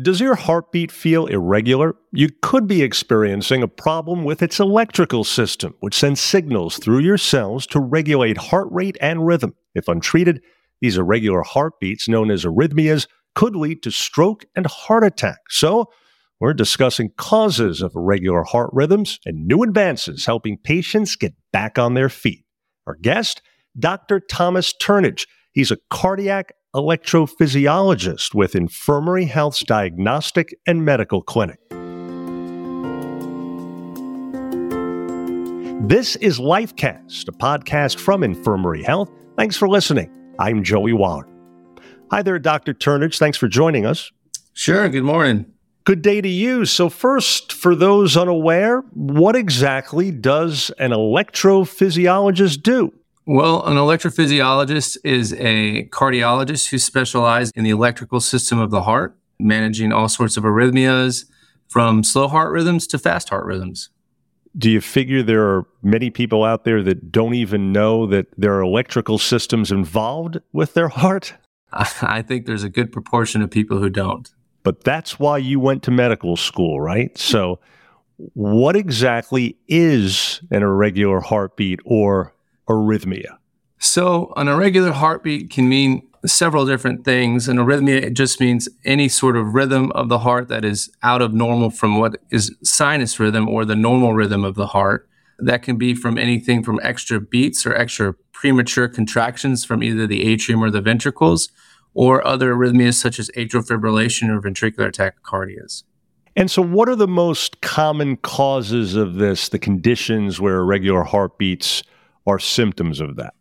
Does your heartbeat feel irregular? You could be experiencing a problem with its electrical system, which sends signals through your cells to regulate heart rate and rhythm. If untreated, these irregular heartbeats, known as arrhythmias, could lead to stroke and heart attack. So, we're discussing causes of irregular heart rhythms and new advances helping patients get back on their feet. Our guest, Dr. Thomas Turnage. He's a cardiac electrophysiologist with Infirmary Health's Diagnostic and Medical Clinic. This is Lifecast, a podcast from Infirmary Health. Thanks for listening. I'm Joey Waller. Hi there, Dr. Turnage. Thanks for joining us. Sure. Good morning. Good day to you. So, first, for those unaware, what exactly does an electrophysiologist do? Well, an electrophysiologist is a cardiologist who specializes in the electrical system of the heart, managing all sorts of arrhythmias from slow heart rhythms to fast heart rhythms. Do you figure there are many people out there that don't even know that there are electrical systems involved with their heart? I think there's a good proportion of people who don't. But that's why you went to medical school, right? So, what exactly is an irregular heartbeat or arrhythmia? So, an irregular heartbeat can mean several different things. An arrhythmia just means any sort of rhythm of the heart that is out of normal from what is sinus rhythm or the normal rhythm of the heart. That can be from anything from extra beats or extra premature contractions from either the atrium or the ventricles, or other arrhythmias such as atrial fibrillation or ventricular tachycardias. And so, what are the most common causes of this, the conditions where irregular heartbeats are symptoms of that?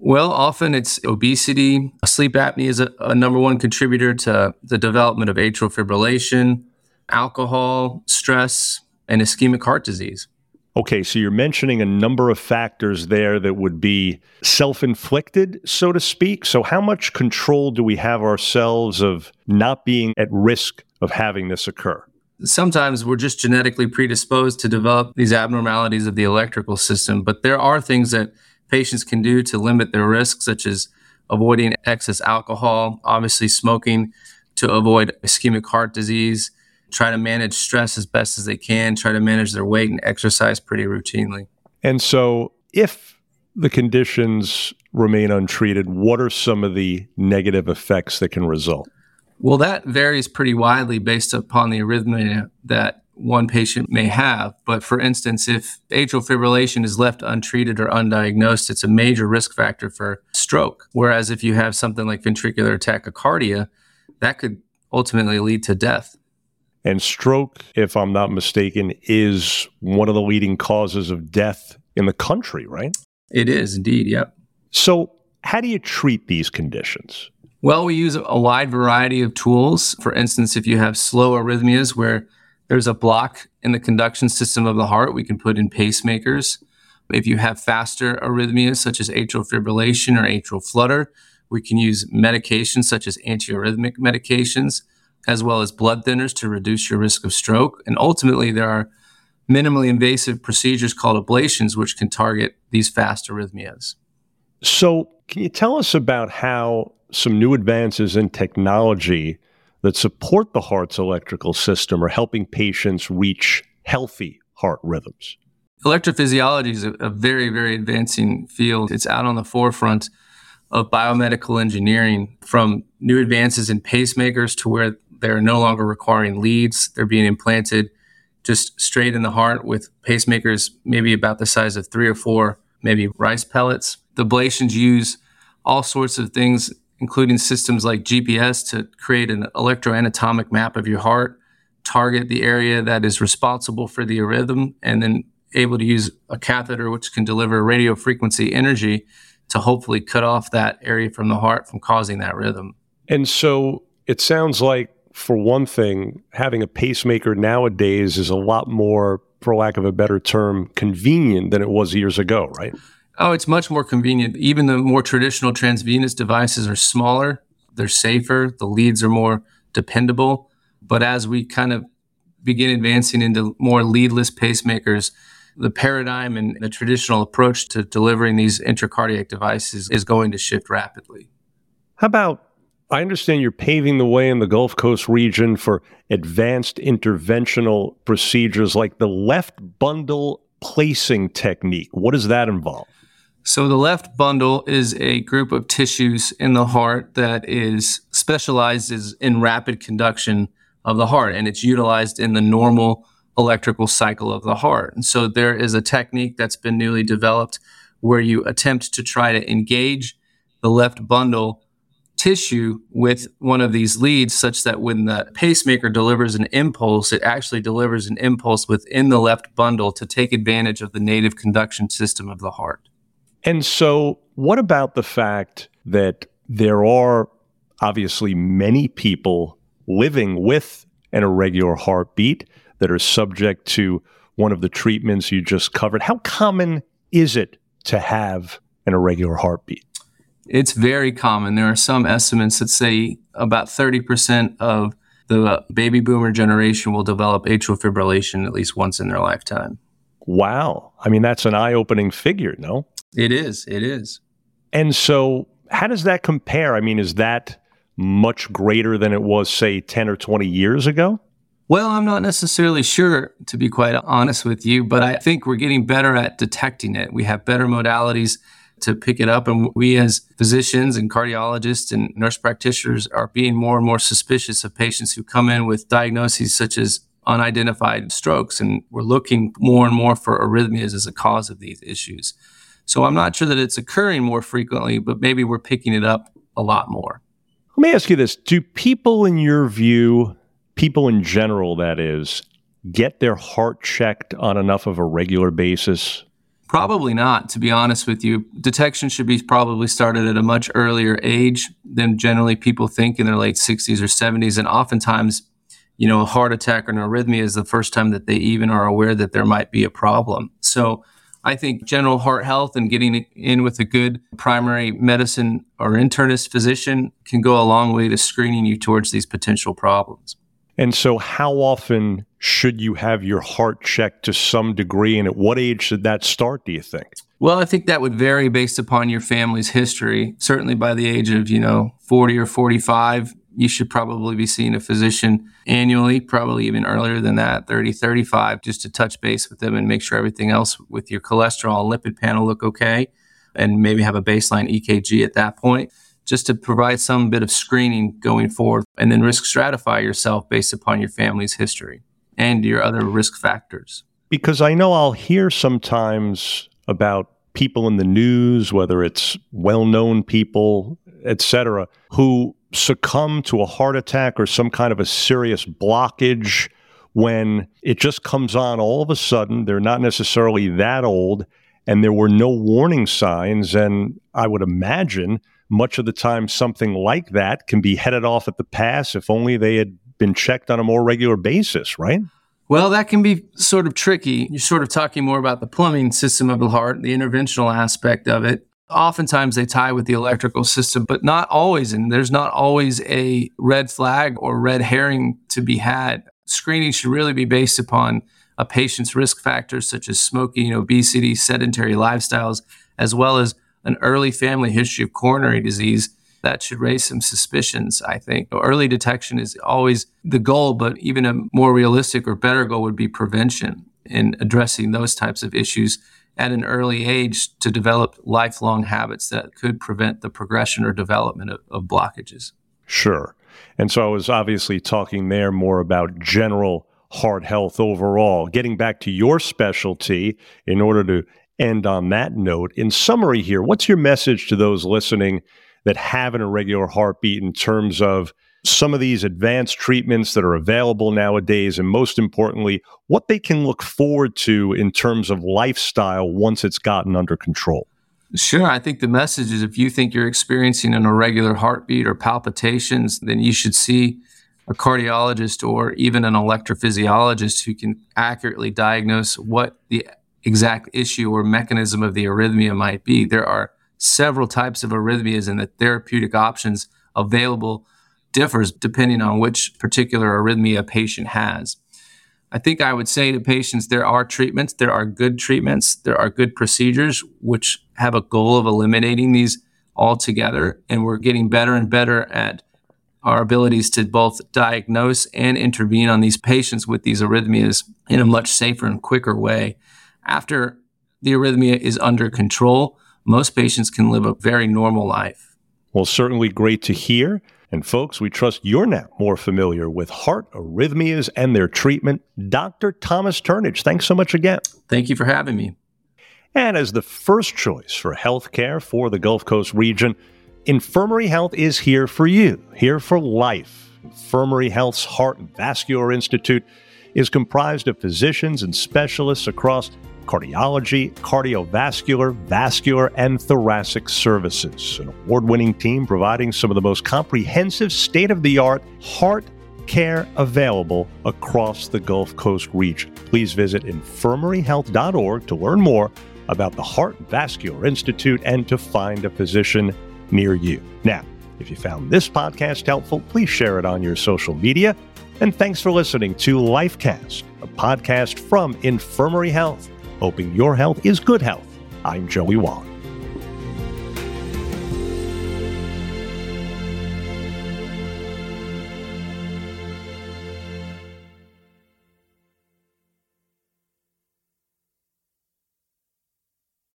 Well, often it's obesity. Sleep apnea is a, a, number one contributor to the development of atrial fibrillation, alcohol, stress, and ischemic heart disease. Okay, so you're mentioning a number of factors there that would be self inflicted, so to speak. So, how much control do we have ourselves of not being at risk of having this occur? Sometimes we're just genetically predisposed to develop these abnormalities of the electrical system, but there are things that patients can do to limit their risk, such as avoiding excess alcohol, obviously smoking to avoid ischemic heart disease, try to manage stress as best as they can, try to manage their weight and exercise pretty routinely. And so if the conditions remain untreated, what are some of the negative effects that can result? Well, that varies pretty widely based upon the arrhythmia that one patient may have. But for instance, if atrial fibrillation is left untreated or undiagnosed, it's a major risk factor for stroke. Whereas if you have something like ventricular tachycardia, that could ultimately lead to death. And stroke, if I'm not mistaken, is one of the leading causes of death in the country, right? It is indeed, yep. So, how do you treat these conditions? Well, we use a wide variety of tools. For instance, if you have slow arrhythmias where there's a block in the conduction system of the heart, we can put in pacemakers. If you have faster arrhythmias, such as atrial fibrillation or atrial flutter, we can use medications such as antiarrhythmic medications, as well as blood thinners to reduce your risk of stroke. And ultimately, there are minimally invasive procedures called ablations, which can target these fast arrhythmias. So, can you tell us about how some new advances in technology that support the heart's electrical system are helping patients reach healthy heart rhythms. Electrophysiology is a, a, very, very advancing field. It's out on the forefront of biomedical engineering from new advances in pacemakers to where they're no longer requiring leads. They're being implanted just straight in the heart with pacemakers maybe about the size of three or four, maybe rice pellets. The ablations use all sorts of things including systems like GPS to create an electroanatomic map of your heart, target the area that is responsible for the rhythm, and then able to use a catheter which can deliver radio frequency energy to hopefully cut off that area from the heart from causing that rhythm. And so it sounds like, for one thing, having a pacemaker nowadays is a lot more, for lack of a better term, convenient than it was years ago, right? Oh, it's much more convenient. Even the more traditional transvenous devices are smaller, they're safer, the leads are more dependable. But as we kind of begin advancing into more leadless pacemakers, the paradigm and the traditional approach to delivering these intracardiac devices is going to shift rapidly. How about I understand you're paving the way in the Gulf Coast region for advanced interventional procedures like the left bundle pacing technique. What does that involve? So, the left bundle is a group of tissues in the heart that is specialized in rapid conduction of the heart, and it's utilized in the normal electrical cycle of the heart. And so, there is a technique that's been newly developed where you attempt to try to engage the left bundle tissue with one of these leads such that when the pacemaker delivers an impulse, it actually delivers an impulse within the left bundle to take advantage of the native conduction system of the heart. And so, what about the fact that there are obviously many people living with an irregular heartbeat that are subject to one of the treatments you just covered? How common is it to have an irregular heartbeat? It's very common. There are some estimates that say about 30% of the baby boomer generation will develop atrial fibrillation at least once in their lifetime. Wow. I mean, that's an eye opening figure, no? It is. It is. And so, how does that compare? I mean, is that much greater than it was, say, 10 or 20 years ago? Well, I'm not necessarily sure, to be quite honest with you, but I think we're getting better at detecting it. We have better modalities to pick it up. And we, as physicians and cardiologists and nurse practitioners, are being more and more suspicious of patients who come in with diagnoses such as unidentified strokes. And we're looking more and more for arrhythmias as a cause of these issues. So I'm not sure that it's occurring more frequently, but maybe we're picking it up a lot more. Let me ask you this Do people, in your view, people in general, that is, get their heart checked on enough of a regular basis Probably not, to be honest with you. Detection should be probably started at a much earlier age than generally people think in their late 60s or 70s. And oftentimes, you know, a heart attack or an arrhythmia is the first time that they even are aware that there might be a problem. So I think general heart health and getting in with a good primary medicine or internist physician can go a long way to screening you towards these potential problems. And so, how often should you have your heart checked to some degree? And at what age should that start, do you think? Well, I think that would vary based upon your family's history. Certainly by the age of, you know, 40 or 45, you should probably be seeing a physician annually, probably even earlier than that, 30, 35, just to touch base with them and make sure everything else with your cholesterol lipid panel look okay and maybe have a baseline EKG at that point just to provide some bit of screening going forward and then risk stratify yourself based upon your family's history and your other risk factors. Because I know I'll hear sometimes about people in the news, whether it's well known people, etc., who succumb to a heart attack or some kind of a serious blockage when it just comes on all of a sudden. They're not necessarily that old, and there were no warning signs. And I would imagine much of the time something like that can be headed off at the pass if only they had been checked on a more regular basis, right? Well, that can be sort of tricky. You're sort of talking more about the plumbing system of the heart, the interventional aspect of it. Oftentimes they tie with the electrical system, but not always. And there's not always a red flag or red herring to be had. Screening should really be based upon a patient's risk factors such as smoking, obesity, sedentary lifestyles, as well as an early family history of coronary disease, that should raise some suspicions, I think. Early detection is always the goal, but even a more realistic or better goal would be prevention in addressing those types of issues at an early age to develop lifelong habits that could prevent the progression or development of, of blockages. Sure. And so I was obviously talking there more about general heart health overall. Getting back to your specialty, in order to end on that note. In summary, here, what's your message to those listening that have an irregular heartbeat in terms of some of these advanced treatments that are available nowadays, and most importantly, what they can look forward to in terms of lifestyle once it's gotten under control? Sure. I think the message is if you think you're experiencing an irregular heartbeat or palpitations, then you should see a cardiologist or even an electrophysiologist who can accurately diagnose what the exact issue or mechanism of the arrhythmia might be. There are several types of arrhythmias and the therapeutic options available differs depending on which particular arrhythmia a patient has. I think I would say to patients there are treatments, there are good treatments, there are good procedures which have a goal of eliminating these altogether. And we're getting better and better at our abilities to both diagnose and intervene on these patients with these arrhythmias in a much safer and quicker way. After the arrhythmia is under control, most patients can live a very normal life. Well, certainly great to hear. And folks, we trust you're now more familiar with heart arrhythmias and their treatment. Dr. Thomas Turnage, thanks so much again. Thank you for having me. And as the first choice for healthcare for the Gulf Coast region, Infirmary Health is here for you, here for life. Infirmary Health's Heart and Vascular Institute is comprised of physicians and specialists across cardiology, cardiovascular, vascular, and thoracic services. An award winning team providing some of the most comprehensive, state of the art heart care available across the Gulf Coast region. Please visit infirmaryhealth.org to learn more about the Heart Vascular Institute and to find a physician near you. Now, if you found this podcast helpful, please share it on your social media. And thanks for listening to Lifecast, a podcast from Infirmary Health hoping your health is good health. I'm Joey Wong.